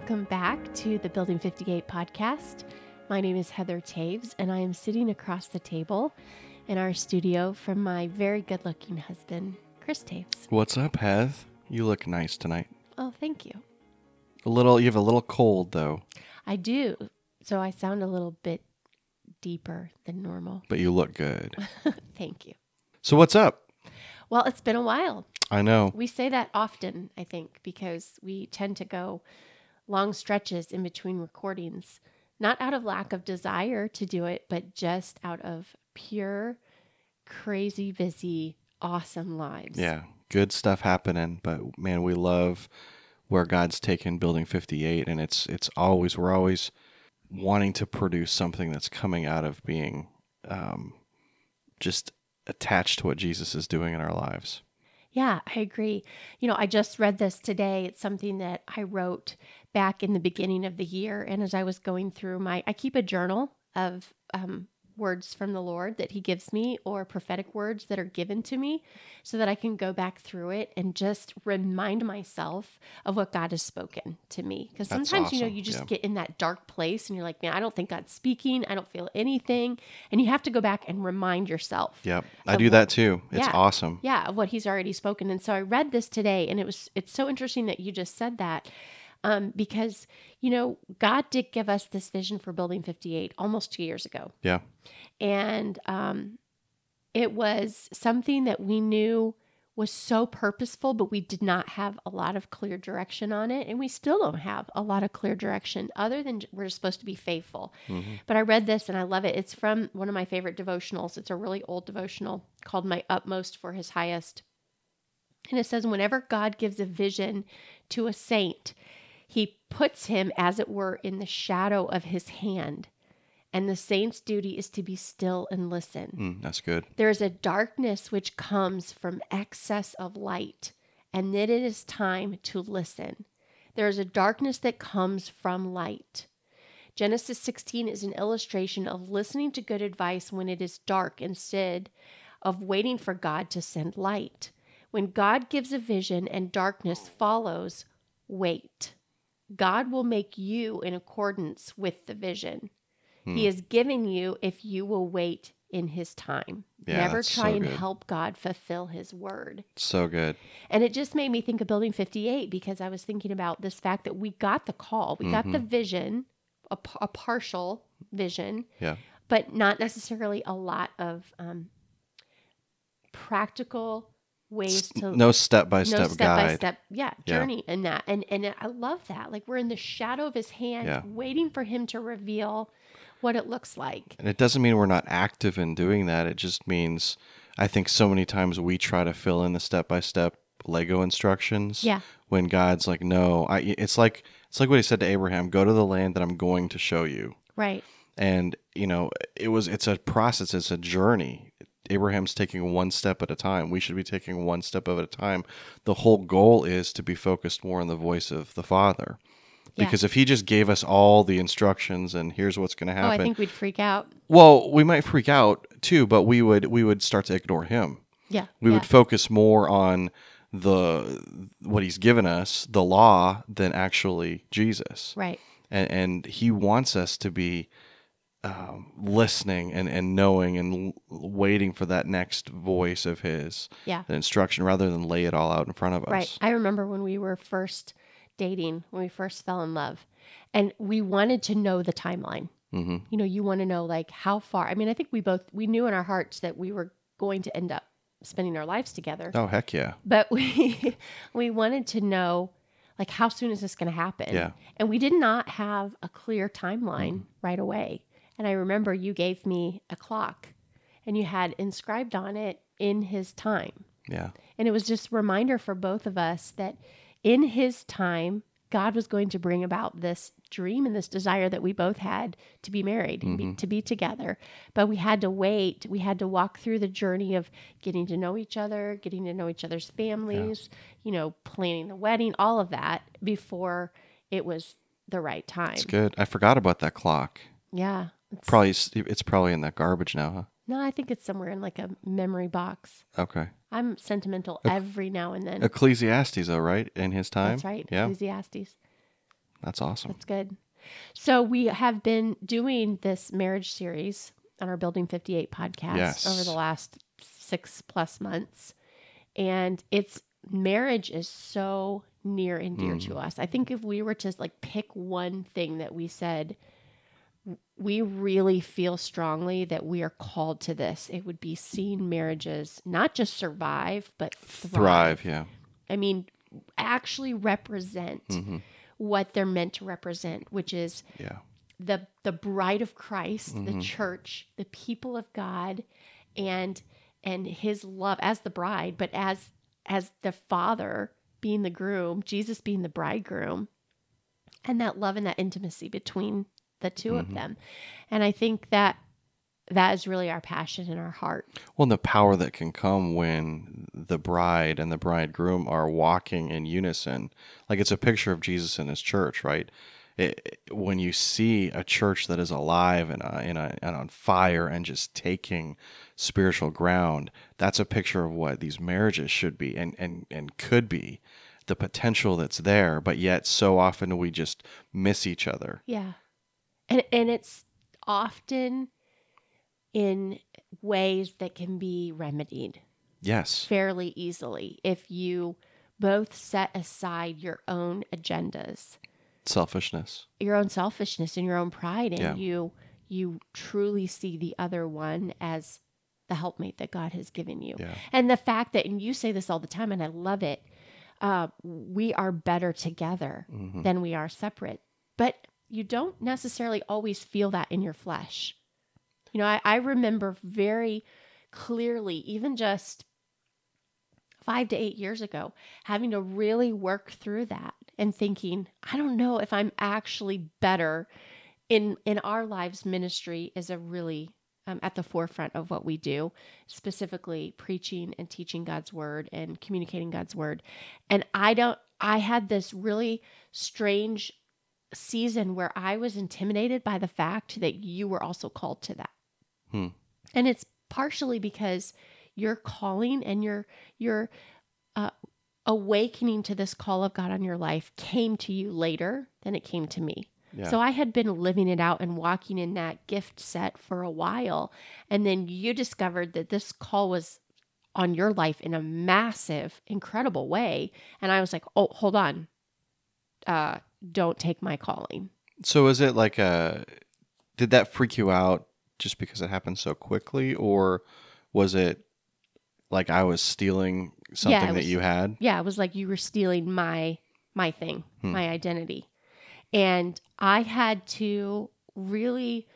Welcome back to the Building 58 podcast. My name is Heather Taves, and I am sitting across the table in our studio from my very good looking husband, Chris Taves. What's up, Heath? You look nice tonight. Oh, thank you. A little, you have a little cold though, I do. So I sound a little bit deeper than normal. but you look good. thank you. So what's up? Well, it's been a while. I know. We say that often, I think, because we tend to go long stretches in between recordings, not out of lack of desire to do it, but just out of pure, crazy, busy, awesome lives. Yeah, good stuff happening, but man, we love where God's taken Building 58 and it's it's always we're always wanting to produce something that's coming out of being um, just attached to what Jesus is doing in our lives. Yeah, I agree. You know, I just read this today. It's something that I wrote back in the beginning of the year. And as I was going through my, I keep a journal of um, words from the Lord that He gives me or prophetic words that are given to me so that I can go back through it and just remind myself of what God has spoken to me. Because sometimes, you know, you just Yeah. get in that dark place and you're like, man, I don't think God's speaking. I don't feel anything. And you have to go back and remind yourself. Yep. I do what- that too. It's Yeah. awesome. Yeah, of what he's already spoken. And so I read this today, and it was it's so interesting that you just said that. Um, because you know God did give us this vision for Building 58 almost two years ago, Yeah. and um, it was something that we knew was so purposeful, but we did not have a lot of clear direction on it, and we still don't have a lot of clear direction other than we're supposed to be faithful. Mhm. But I read this and I love it. It's from one of my favorite devotionals. It's a really old devotional called My Utmost for His Highest. And it says, whenever God gives a vision to a saint, he puts him, as it were, in the shadow of his hand. And the saint's duty is to be still and listen. Mm, that's good. There is a darkness which comes from excess of light, and then it is time to listen. There is a darkness that comes from light. Genesis 16 is an illustration of listening to good advice when it is dark instead of waiting for God to send light. When God gives a vision and darkness follows, wait. God will make you in accordance with the vision. He is giving you if you will wait in his time. Yeah, Never try so and good. help God fulfill his word. So good. And it just made me think of Building 58 because I was thinking about this fact that we got the call, we got the Mm-hmm. vision, a partial vision, Yeah. but not necessarily a lot of um, practical ways to No step by no step by guide. step yeah Yeah. journey in that and and i love that like we're in the shadow of his hand Yeah. waiting for him to reveal what it looks like And it doesn't mean we're not active in doing that. It just means I think so many times we try to fill in the step by step Lego instructions. Yeah. When God's like, no, I. It's like it's like what He said to Abraham: "Go to the land that I'm going to show you." right And you know, it was it's a process. It's a journey. Abraham's taking one step at a time. We should be taking one step at a time. The whole goal is to be focused more on the voice of the Father. Yeah. Because if he just gave us all the instructions and here's what's going to happen, oh i think we'd freak out well, we might freak out too, but we would we would start to ignore him. yeah We yeah. would focus more on the what he's given us, the law, than actually Jesus. right And and he wants us to be um, listening and, and knowing and l- waiting for that next voice of his, yeah. the instruction, rather than lay it all out in front of us. right i remember when we were first dating when we first fell in love and we wanted to know the timeline. Hmm you know you want to know like how far i mean i think we both we knew in our hearts that we were going to end up spending our lives together. Oh heck yeah, but we we wanted to know like how soon is this going to happen? Yeah. and we did not have a clear timeline right away and i remember you gave me a clock and you had inscribed on it in his time. Yeah, and it was just a reminder for both of us that in his time god was going to bring about this dream and this desire that we both had to be married and be, mm-hmm. to be together. But we had to wait. We had to walk through the journey of getting to know each other getting to know each other's families you know planning the wedding all of that before it was the right time. it's good. I forgot about that clock. yeah it's, Probably it's probably in that garbage now, huh? no i think it's somewhere in like a memory box? Okay. i'm sentimental every now and then Ecclesiastes, though, right? In his time. that's right Yeah. ecclesiastes That's awesome. That's good. So we have been doing this marriage series on our Building 58 podcast Yes. over the last six plus months. And it's marriage is so near and dear hmm. to us. I think if we were to like pick one thing that we said, we really feel strongly that we are called to this, it would be seeing marriages not just survive, but thrive. Thrive, yeah. I mean, actually represent hmm what they're meant to represent, which is Yeah. the the bride of Christ, the Mhm. church, the people of God, and and His love as the bride, but as as the Father being the groom, Jesus being the bridegroom, and that love and that intimacy between the 2 of Mhm. them. And I think that that is really our passion in our heart. Well, and the power that can come when the bride and the bridegroom are walking in unison. Like it's a picture of Jesus and his church, right? It, when you see a church that is alive and, uh, and, uh, and on fire and just taking spiritual ground, that's a picture of what these marriages should be and, and, and could be. The potential that's there, but yet so often we just miss each other. Yeah. And and it's often in ways that can be remedied Yes. fairly easily if you both set aside your own agendas, Selfishness. your own selfishness and your own pride and Yeah. you you truly see the other one as the helpmate that God has given you. Yeah. And the fact that and you say this all the time and I love it. Uh, we are better together Mhm. than we are separate. But you don't necessarily always feel that in your flesh. You know, I, I remember very clearly, even just five to eight years ago, having to really work through that and thinking, I don't know if I'm actually better in in our lives. Ministry is a really um, at the forefront of what we do, specifically preaching and teaching God's word and communicating God's word. And I don't. I had this really strange season where I was intimidated by the fact that you were also called to that. Hmm. And it's partially because your calling and your your uh, awakening to this call of God on your life came to you later than it came to me. Yeah. So I had been living it out and walking in that gift set for a while. And then you discovered that this call was on your life in a massive, incredible way. And I was like, oh, hold on. Uh, don't take my calling. So is it like a did that freak you out just because it happened so quickly or was it like I was stealing something it that was- you had? Yeah, it was like you were stealing my my thing, Hmm. my identity. And I had to really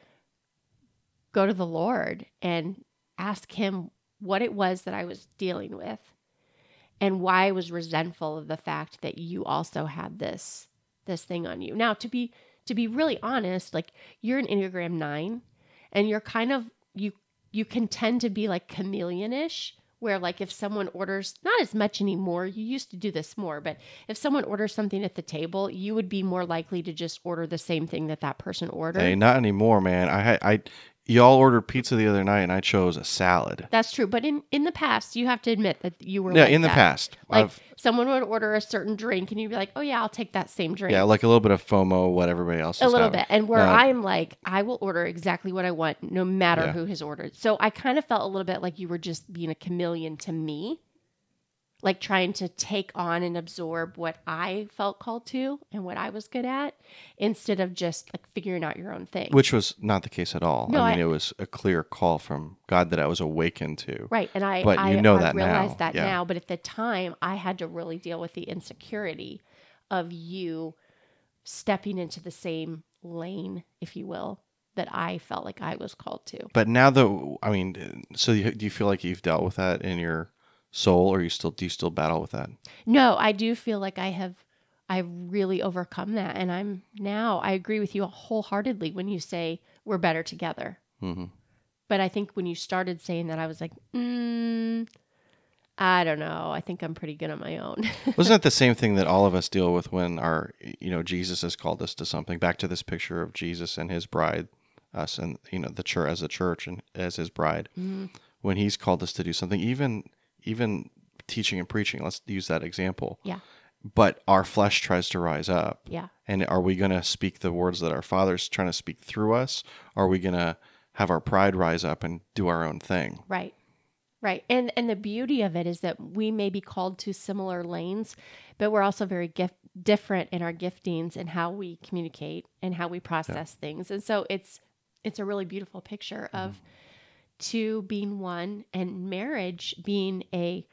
go to the Lord and ask him what it was that I was dealing with and why I was resentful of the fact that you also had this this thing on you. Now, to be to be really honest, like you're an Enneagram 9 and you're kind of you you can tend to be like chameleonish where like if someone orders not as much anymore you used to do this more but if someone orders something at the table you would be more likely to just order the same thing that that person ordered Hey, not anymore, man. I I y'all ordered pizza the other night and I chose a salad. that's true but in in the past you have to admit that you were Yeah, like in the that. past. like I've someone would order a certain drink and you'd be like oh yeah i'll take that same drink yeah, like a little bit of FOMO, what everybody else a little having. bit and where Uh, i'm like i will order exactly what i want no matter Yeah. who has ordered so i kind of felt a little bit like you were just being a chameleon to me like trying to take on and absorb what i felt called to and what i was good at instead of just like figuring out your own thing Which was not the case at all. No, I mean, I- it was a clear call from God that I was awakened to. right and i But I, you know I that realize now. that Yeah. now but at the time i had to really deal with the insecurity of you stepping into the same lane if you will that i felt like i was called to But now that I mean, so you, do you feel like you've dealt with that in your soul, or you still do you still battle with that? No, I do feel like I have I've really overcome that and I'm now I agree with you wholeheartedly when you say we're better together. hmm But I think when you started saying that I was like, mm, I don't know. I think I'm pretty good on my own. Wasn't that the same thing that all of us deal with when our, you know, Jesus has called us to something? Back to this picture of Jesus and his bride, us and you know the church as a church and as his bride. Mhm. When he's called us to do something, even even teaching and preaching. Let's use that example. Yeah. but our flesh tries to rise up. Yeah. And are we going to speak the words that our Father's trying to speak through us? Or are we going to have our pride rise up and do our own thing? Right. Right. And and the beauty of it is that we may be called to similar lanes, but we're also very gift different in our giftings and how we communicate and how we process things. And so it's it's a really beautiful picture of mm-hmm. Two being one and marriage being a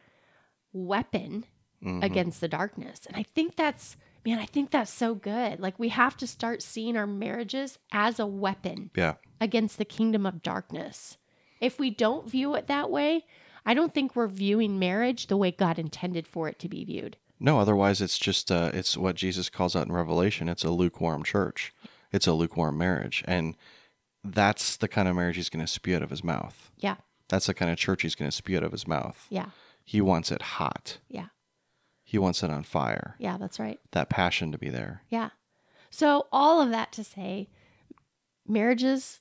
weapon Mhm. against the darkness. And I think that's man, I think that's so good. Like we have to start seeing our marriages as a weapon Yeah. against the kingdom of darkness. If we don't view it that way, I don't think we're viewing marriage the way God intended for it to be viewed. No, otherwise it's just uh, it's what Jesus calls out in Revelation. It's a lukewarm church. It's a lukewarm marriage, and that's the kind of marriage he's going to spew out of his mouth. Yeah. That's the kind of church he's going to spew out of his mouth. Yeah. He wants it hot. Yeah. He wants it on fire. Yeah, that's right. That passion to be there. Yeah. So all of that to say marriages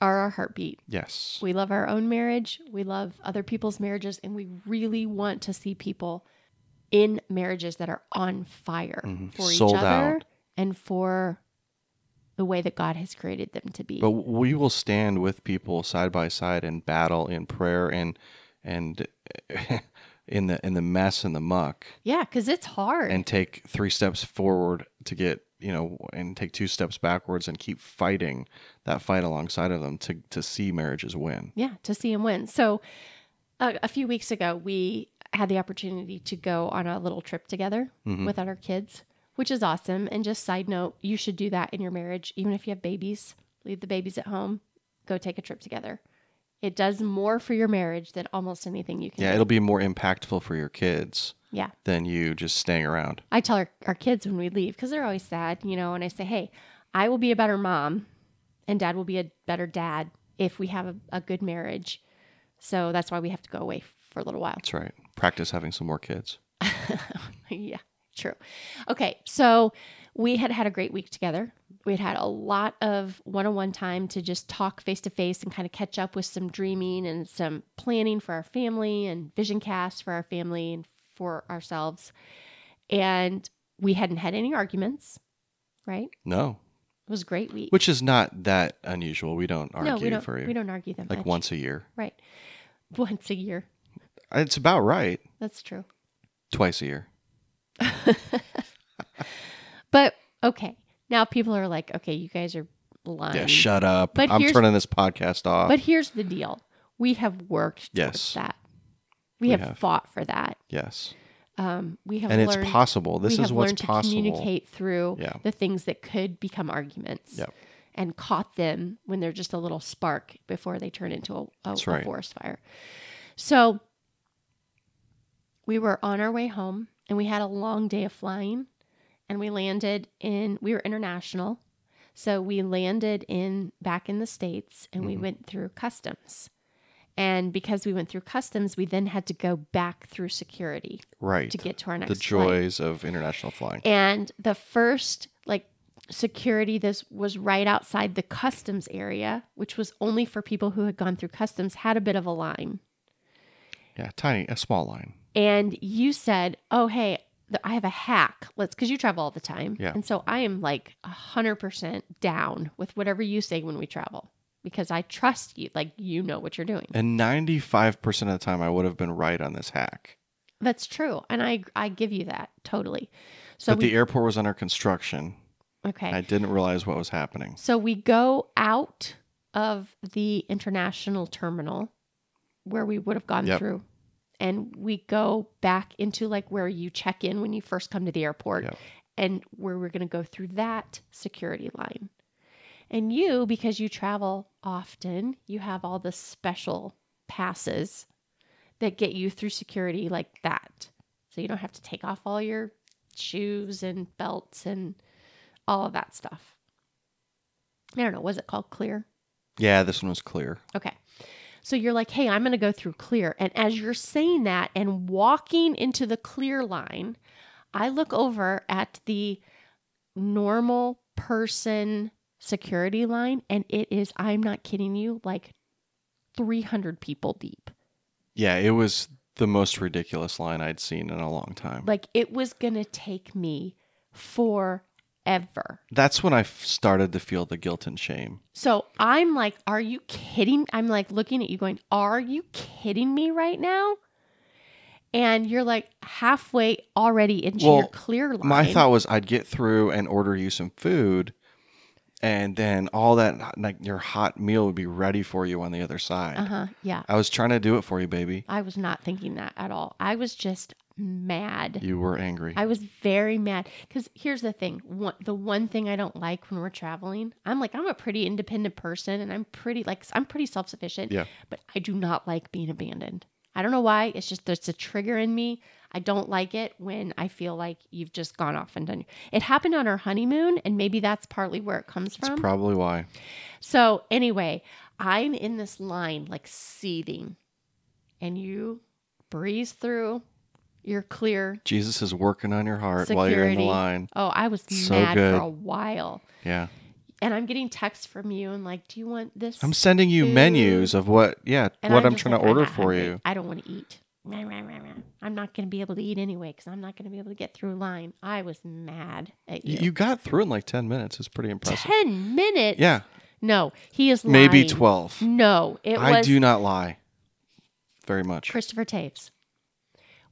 are our heartbeat. Yes. We love our own marriage, we love other people's marriages and we really want to see people in marriages that are on fire Mhm. for Sold each other out. and for the way that God has created them to be. But we will stand with people side by side in battle, in prayer, and and in the in the mess and the muck, yeah, cuz it's hard. and take three steps forward to get you know, and take two steps backwards and keep fighting that fight alongside of them to to see marriages win. Yeah, to see them win. So a, a few weeks ago, we had the opportunity to go on a little trip together Mhm. without our kids, which is awesome. And just side note, you should do that in your marriage, even if you have babies. Leave the babies at home, go take a trip together. It does more for your marriage than almost anything you can. Yeah, do. it'll be more impactful for your kids yeah. than you just staying around. I tell our, our kids when we leave because they're always sad, you know, and I say, hey, I will be a better mom and dad will be a better dad if we have a, a good marriage. So that's why we have to go away for a little while. That's right. Practice having some more kids. yeah, true. Okay, so we had had a great week together. We had had a lot of one on one time to just talk face to face and kind of catch up with some dreaming and some planning for our family and vision cast for our family and for ourselves. And we hadn't had any arguments, right? No, It was a great week. which is not that unusual. We don't argue no, we don't. for you. We don't argue them like much. once a year. right? Once a year. It's about right. That's true. Twice a year. But okay, now people are like, okay, you guys are lying. Yeah, shut up. But I'm turning this podcast off. But here's the deal: we have worked towards Yes. that. We, We have, have. fought for that. yes. Um, we have And learned, it's possible. This we is have what's learned to possible. communicate through Yeah. the things that could become arguments. Yep. And caught them when they're just a little spark before they turn into a, a, That's a forest fire. So we were on our way home and we had a long day of flying and we landed in we were international so we landed in back in the states and we Mhm. went through customs and because we went through customs we then had to go back through security Right. to get to our next the flight. joys of international flying. and the first like security this was right outside the customs area which was only for people who had gone through customs had a bit of a line Yeah, tiny, a small line. And you said, "Oh, hey, I have a hack. Let's because you travel all the time, Yeah. and so I am like a hundred percent down with whatever you say when we travel because I trust you. Like you know what you're doing. And 95% of the time, I would have been right on this hack. That's true, and I I give you that totally. So but we, the airport was under construction. okay, I didn't realize what was happening. so we go out of the international terminal where we would have gone Yep. through. And we go back into like where you check in when you first come to the airport. Yep. and where we're going to go through that security line. And you, because you travel often, you have all the special passes that get you through security like that. So you don't have to take off all your shoes and belts and all of that stuff. I don't know. Was it called clear? Yeah, this one was clear. Okay. So you're like, hey, I'm going to go through clear. And as you're saying that and walking into the clear line, I look over at the normal person security line, and it is, I'm not kidding you, like 300 people deep. Yeah, it was the most ridiculous line I'd seen in a long time. Like it was going to take me forever. That's when I started to feel the guilt and shame. So I'm like, are you kidding? I'm like looking at you going, are you kidding me right now? And you're like halfway already into your clear line. My thought was I'd get through and order you some food, and then all that like your hot meal would be ready for you on the other side. Uh huh. Yeah. I was trying to do it for you, baby. I was not thinking that at all. I was just mad. You were angry. I was very mad because here's the thing. One, the one thing I don't like when we're traveling, I'm like, I'm a pretty independent person and I'm pretty, like, I'm pretty self sufficient. Yeah. But I do not like being abandoned. I don't know why. It's just, there's a trigger in me. I don't like it when I feel like you've just gone off and done. It happened on our honeymoon, and maybe that's partly where it comes That's from. probably why. So anyway, I'm in this line like seething, and you breeze through. You're clear. Jesus is working on your heart while you're in the line. Oh, I was So mad good. for a while, Yeah. and I'm getting texts from you and like, "Do you want this?" I'm sending you Food. menus of what, yeah, And what I'm, just trying like, to order for hungry. you. I don't want to eat. I'm not going to be able to eat anyway because I'm not going to be able to get through line. I was mad at You, you. got through in like 10 minutes. It's pretty impressive. Ten minutes. Yeah. No, he is Maybe 12. No, it I was do not lie very much. Christopher Taves.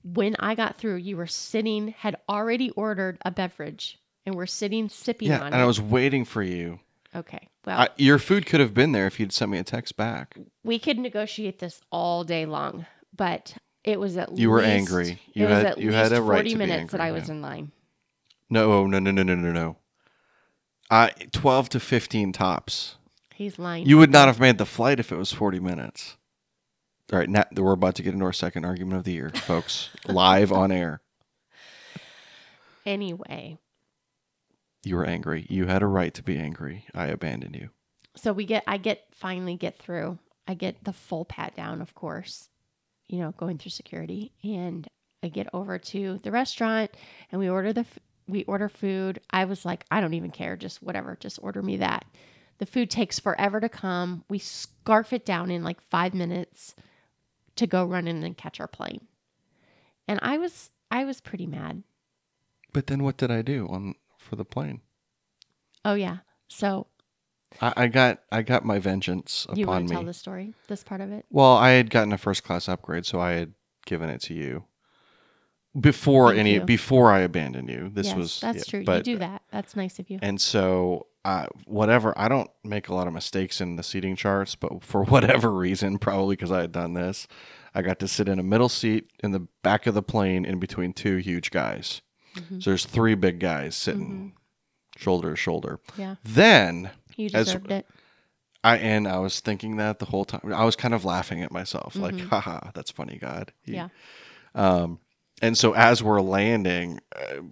When I got through, you were sitting, had already ordered a beverage, and we're sitting sipping Yeah. on And it. I was waiting for you. okay. Well, I, your food could have been there if you'd sent me a text back. we could negotiate this all day long, but it was at least You were angry. You it was had- at you had least a right 40 to be minutes that angry, I was yeah. in line. No, oh, no, no, no, no, no, no. I 12 to 15 tops. He's lying. You would not have made the flight if it was 40 minutes. All right, now we're about to get into our second argument of the year, folks, live on air. Anyway, You were angry. You had a right to be angry. I abandoned you. so we get, I get, finally get through. I get the full pat down, of course, you know, going through security. And I get over to the restaurant and we order the, we order food. I was like, I don't even care. Just whatever. Just order me that. The food takes forever to come. We scarf it down in like five minutes to go run in and catch our plane. And I was, I was pretty mad. But then what did I do on for the plane? Oh yeah. So I, I got I got my vengeance upon me. you want to tell the story, this part of it? Well, I had gotten a first class upgrade, so I had given it to you before Thank any you. before I abandoned you. This yes, was that's yeah, true. But, you do that. That's nice of you. And so, uh, whatever, I don't make a lot of mistakes in the seating charts, but for whatever reason, probably because I had done this, I got to sit in a middle seat in the back of the plane in between two huge guys. Mhm. So there's three big guys sitting shoulder to shoulder. Yeah, Then you As- deserved it. I and I was thinking that the whole time. I was kind of laughing at myself, like, Mhm. haha, that's funny, God. He- Yeah. Um, and so as we're landing, uh,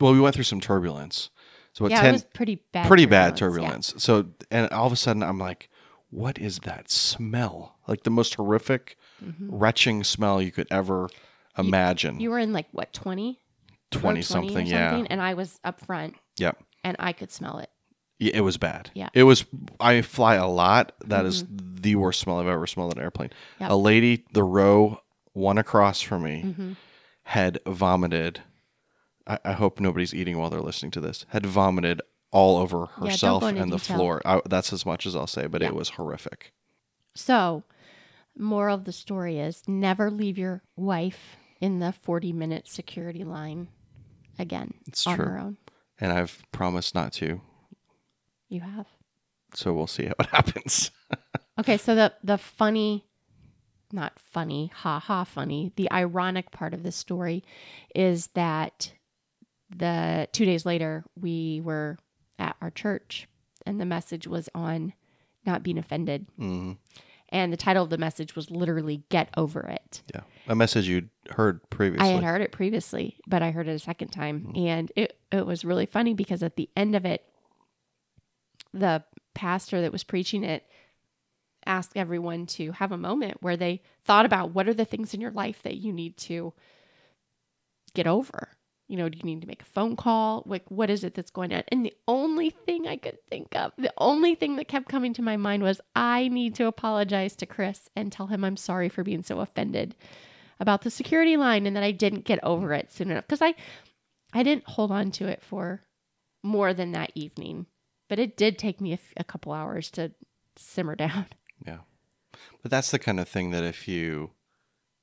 well, we went through some turbulence. So Yeah, 10, it was pretty bad. pretty bad turbulence, turbulence. So, and all of a sudden, I'm like, what is that smell? Like the most horrific, Yeah. Mhm. retching smell you could ever imagine. You were in like what twenty? 20 something, yeah. And I was up front, Yep. and I could smell it. Yeah, it was bad. Yeah. It was, I fly a lot. That is the worst smell I've ever smelled in an airplane. Yep. A lady, the row one across from me, hmm had vomited. I, I hope nobody's eating while they're listening to this. Had vomited all over herself into and the detail. floor. I, that's as much as I'll say, but Yeah. it was horrific. So, moral of the story is never leave your wife in the forty-minute security line again It's on true. her own. And I've promised not to. You have. So we'll see how it happens. Okay, so the the funny, not funny, ha ha funny. The ironic part of this story is that the two days later we were at our church, and the message was on not being offended, hmm and the title of the message was literally "Get over it." Yeah. A message you'd heard previously. I had heard it previously, but I heard it a second time, and it it was really funny because at the end of it, the pastor that was preaching it asked everyone to have a moment where they thought about what are the things in your life that you need to get over. You know, do you need to make a phone call? Like, what is it that's going on? And the only thing I could think of, the only thing that kept coming to my mind was I need to apologize to Chris and tell him I'm sorry for being so offended about the security line and that I didn't get over it soon enough because I I didn't hold on to it for more than that evening. But it did take me a, f- a couple hours to simmer down. Yeah. But that's the kind of thing that if you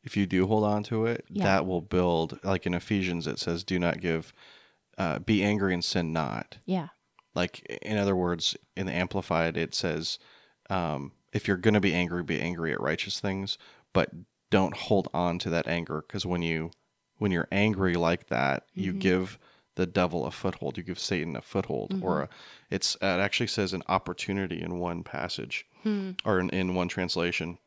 if you do hold on to it, Yeah. that will build like in Ephesians it says do not give uh, be angry and sin not. Yeah. Like in other words, in the amplified it says um, if you're going to be angry, be angry at righteous things, but don't hold on to that anger because when you when you're angry like that, you Mhm. give the devil a foothold. You give Satan a foothold, or a, it's it actually says an opportunity in one passage Hmm. or in, in one translation.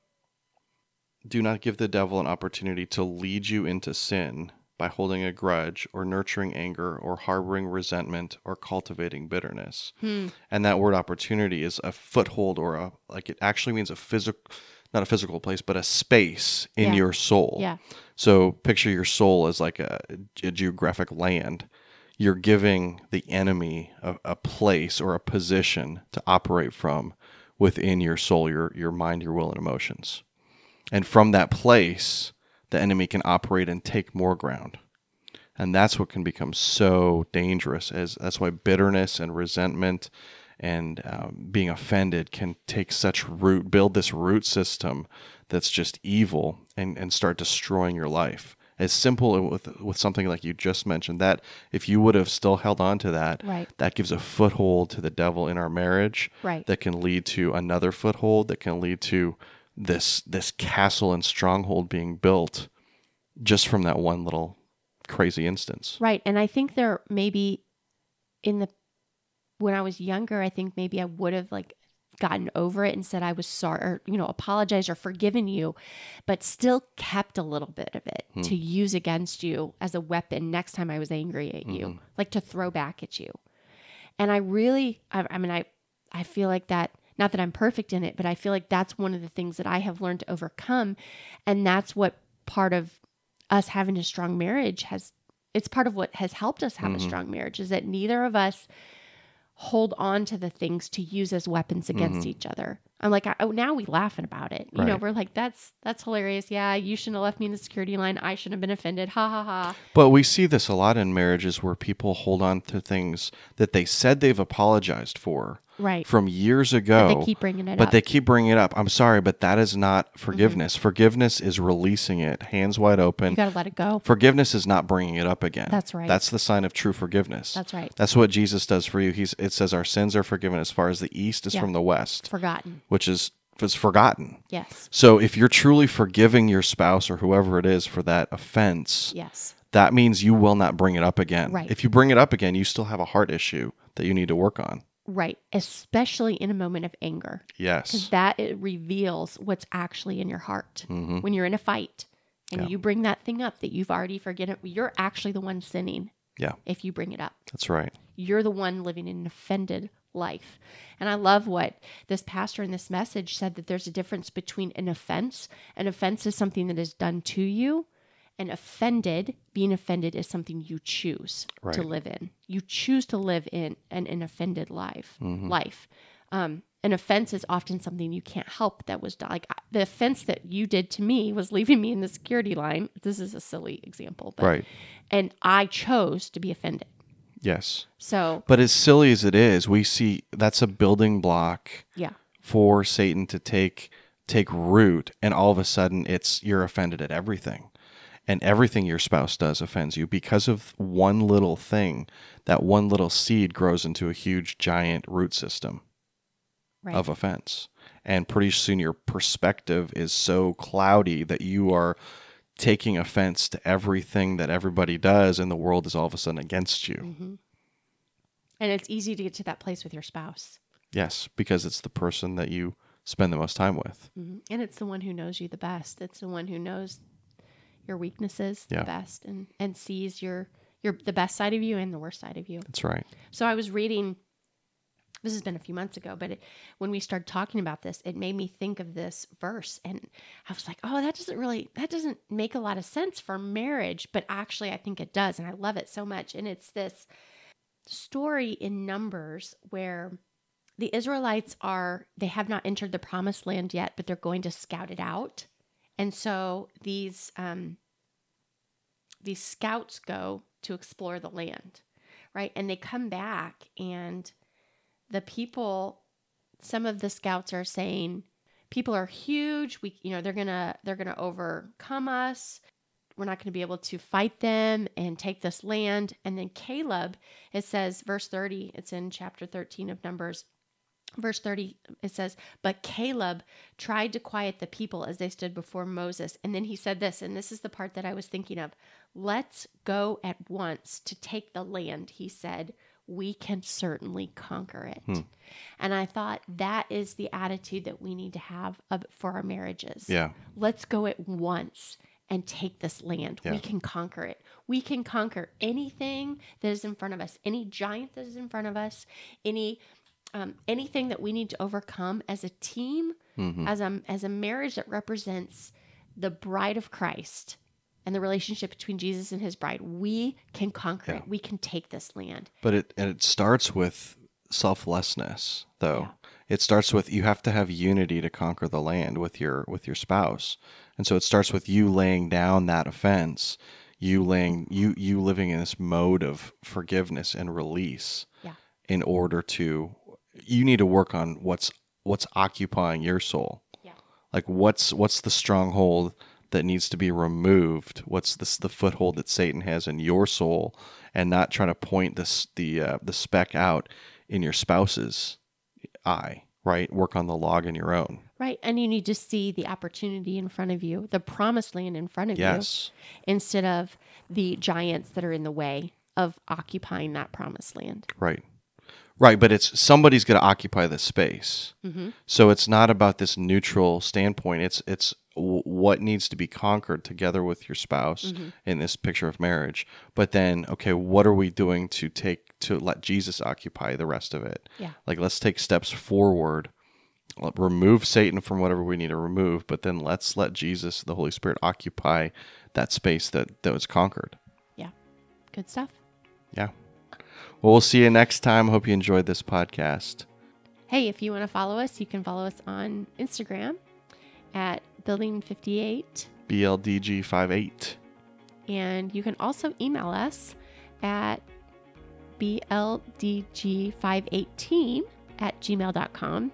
Do not give the devil an opportunity to lead you into sin by holding a grudge or nurturing anger or harboring resentment or cultivating bitterness. Hmm. And that word opportunity is a foothold or a like it actually means a physical not a physical place, but a space in Yeah. your soul. Yeah. So picture your soul as like a, a geographic land. You're giving the enemy a, a place or a position to operate from within your soul, your your mind, your will, and emotions. And from that place, the enemy can operate and take more ground. And that's what can become so dangerous. As that's why bitterness and resentment and um, being offended can take such root, build this root system that's just evil and, and start destroying your life. As simple with with something like you just mentioned, that if you would have still held on to that, Right. that gives a foothold to the devil in our marriage Right. that can lead to another foothold that can lead to this this castle and stronghold being built just from that one little crazy instance. Right. And I think there maybe in the when I was younger, I think maybe I would have like gotten over it and said I was sorry or you know apologized or forgiven you, but still kept a little bit of it to hmm. use against you as a weapon next time I was angry at you, mm-hmm. like to throw back at you. And I really, I, I mean, I, I feel like that. Not that I'm perfect in it, but I feel like that's one of the things that I have learned to overcome, and that's what part of us having a strong marriage has. It's part of what has helped us have a mm-hmm. strong marriage is that neither of us hold on to the things to use as weapons against mm-hmm. each other. I'm like, oh, now we laughing about it. You know, we're like, that's that's hilarious. Yeah, you shouldn't have left me in the security line. I shouldn't have been offended. Ha ha ha. But we see this a lot in marriages where people hold on to things that they said they've apologized for Right. from years ago. But they keep bringing it but up. they keep bringing it up. I'm sorry, but that is not mm-hmm. forgiveness. Forgiveness is releasing it, hands wide you open. got to let it go. Forgiveness is not bringing it up again. That's right. That's the sign of true forgiveness. That's right. That's what Jesus does for you. He's it says our sins are forgiven as far as the east is Yeah. from the west, Forgotten. which is is forgotten. Yes. So if you're truly forgiving your spouse or whoever it is for that offense, Yes. that means you will not bring it up again. Right. If you bring it up again, you still have a heart issue that you need to work on. Right. Especially in a moment of anger. Because Yes. that it reveals what's actually in your heart. Mhm. When you're in a fight and Yeah. you bring that thing up that you've already forgiven, you're actually the one sinning Yeah, if you bring it up. that's right. You're the one living in an offended life. And I love what this pastor in this message said that there's a difference between an offense. An offense is something that is done to you, and offended, being offended, is something you choose to live in. You choose to live in an, an offended life. Mm-hmm. Life. Um, an offense is often something you can't help that was done. Like I- the offense that you did to me was leaving me in the security line. This is a silly example, but Right. and I chose to be offended. Yes. So But as silly as it is, we see that's a building block yeah, for Satan to take take root and all of a sudden it's you're offended at everything. And everything your spouse does offends you because of one little thing. That one little seed grows into a huge giant root system right. of offense. And pretty soon your perspective is so cloudy that you are taking offense to everything that everybody does and the world is all of a sudden against you. hmm And it's easy to get to that place with your spouse. Yes, because it's the person that you spend the most time with. hmm And it's the one who knows you the best. It's the one who knows your weaknesses Yeah. the best and, and sees your, your the best side of you and the worst side of you. That's right. So I was reading, this has been a few months ago, but it, when we started talking about this, it made me think of this verse. And I was like, oh, that doesn't really, that doesn't make a lot of sense for marriage. But actually, I think it does. And I love it so much. And it's this story in Numbers where the Israelites are, they have not entered the promised land yet, but they're going to scout it out. And so these um, these scouts go to explore the land, right? And they come back, and the people, some of the scouts are saying, people are huge. We, you know, they're gonna they're gonna overcome us. We're not to be able to fight them and take this land. And then Caleb, it says, verse 30, it's in chapter 13 of Numbers. Verse 30, it says, But Caleb tried to quiet the people as they stood before Moses. And then he said this, and this is the part that I was thinking of Let's go at once to take the land, he said. We can certainly conquer it. Hmm. And I thought that is the attitude that we need to have of- for our marriages Yeah. let's go at once and take this land. We can conquer it. We can conquer anything that is in front of us, any giant that is in front of us, any um, anything that we need to overcome as a team, hmm as a as a marriage that represents the bride of Christ and the relationship between Jesus and his bride. We can conquer Yeah. it. We can take this land. But it and it starts with selflessness, though. It starts with you have to have unity to conquer the land with your with your spouse. And so it starts with you laying down that offense, you laying you you living in this mode of forgiveness and release Yeah. in order to you need to work on what's what's occupying your soul. Yeah. Like what's what's the stronghold that needs to be removed? What's this the foothold that Satan has in your soul, and not trying to point this the uh, the speck out in your spouse's eye, right? Work on the log in your own. Right. And you need to see the opportunity in front of you, the promised land in front of you. Yes, instead of the giants that are in the way of occupying that promised land. right, right. But it's somebody's going to occupy the space. Mm-hmm. So it's not about this neutral standpoint. It's it's w- what needs to be conquered together with your spouse Mhm. in this picture of marriage. But then, okay, what are we doing to take to let Jesus occupy the rest of it? Yeah. Like let's take steps forward. Remove Satan from whatever we need to remove, but then let's let Jesus, the Holy Spirit, occupy that space that, that was conquered. Yeah, good stuff. Yeah. Well, we'll see you next time. Hope you enjoyed this podcast. Hey, if you want to follow us, you can follow us on Instagram at Building58. BLDG58. And you can also email us at bldg518 at gmail.com.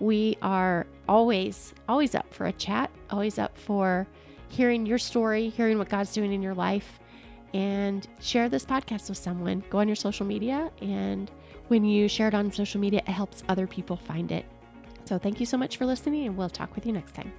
We are always, always up for a chat, always up for hearing your story, hearing what God's doing in your life, and share this podcast with someone. Go on your social media, and when you share it on social media, it helps other people find it. So thank you so much for listening, and we'll talk with you next time.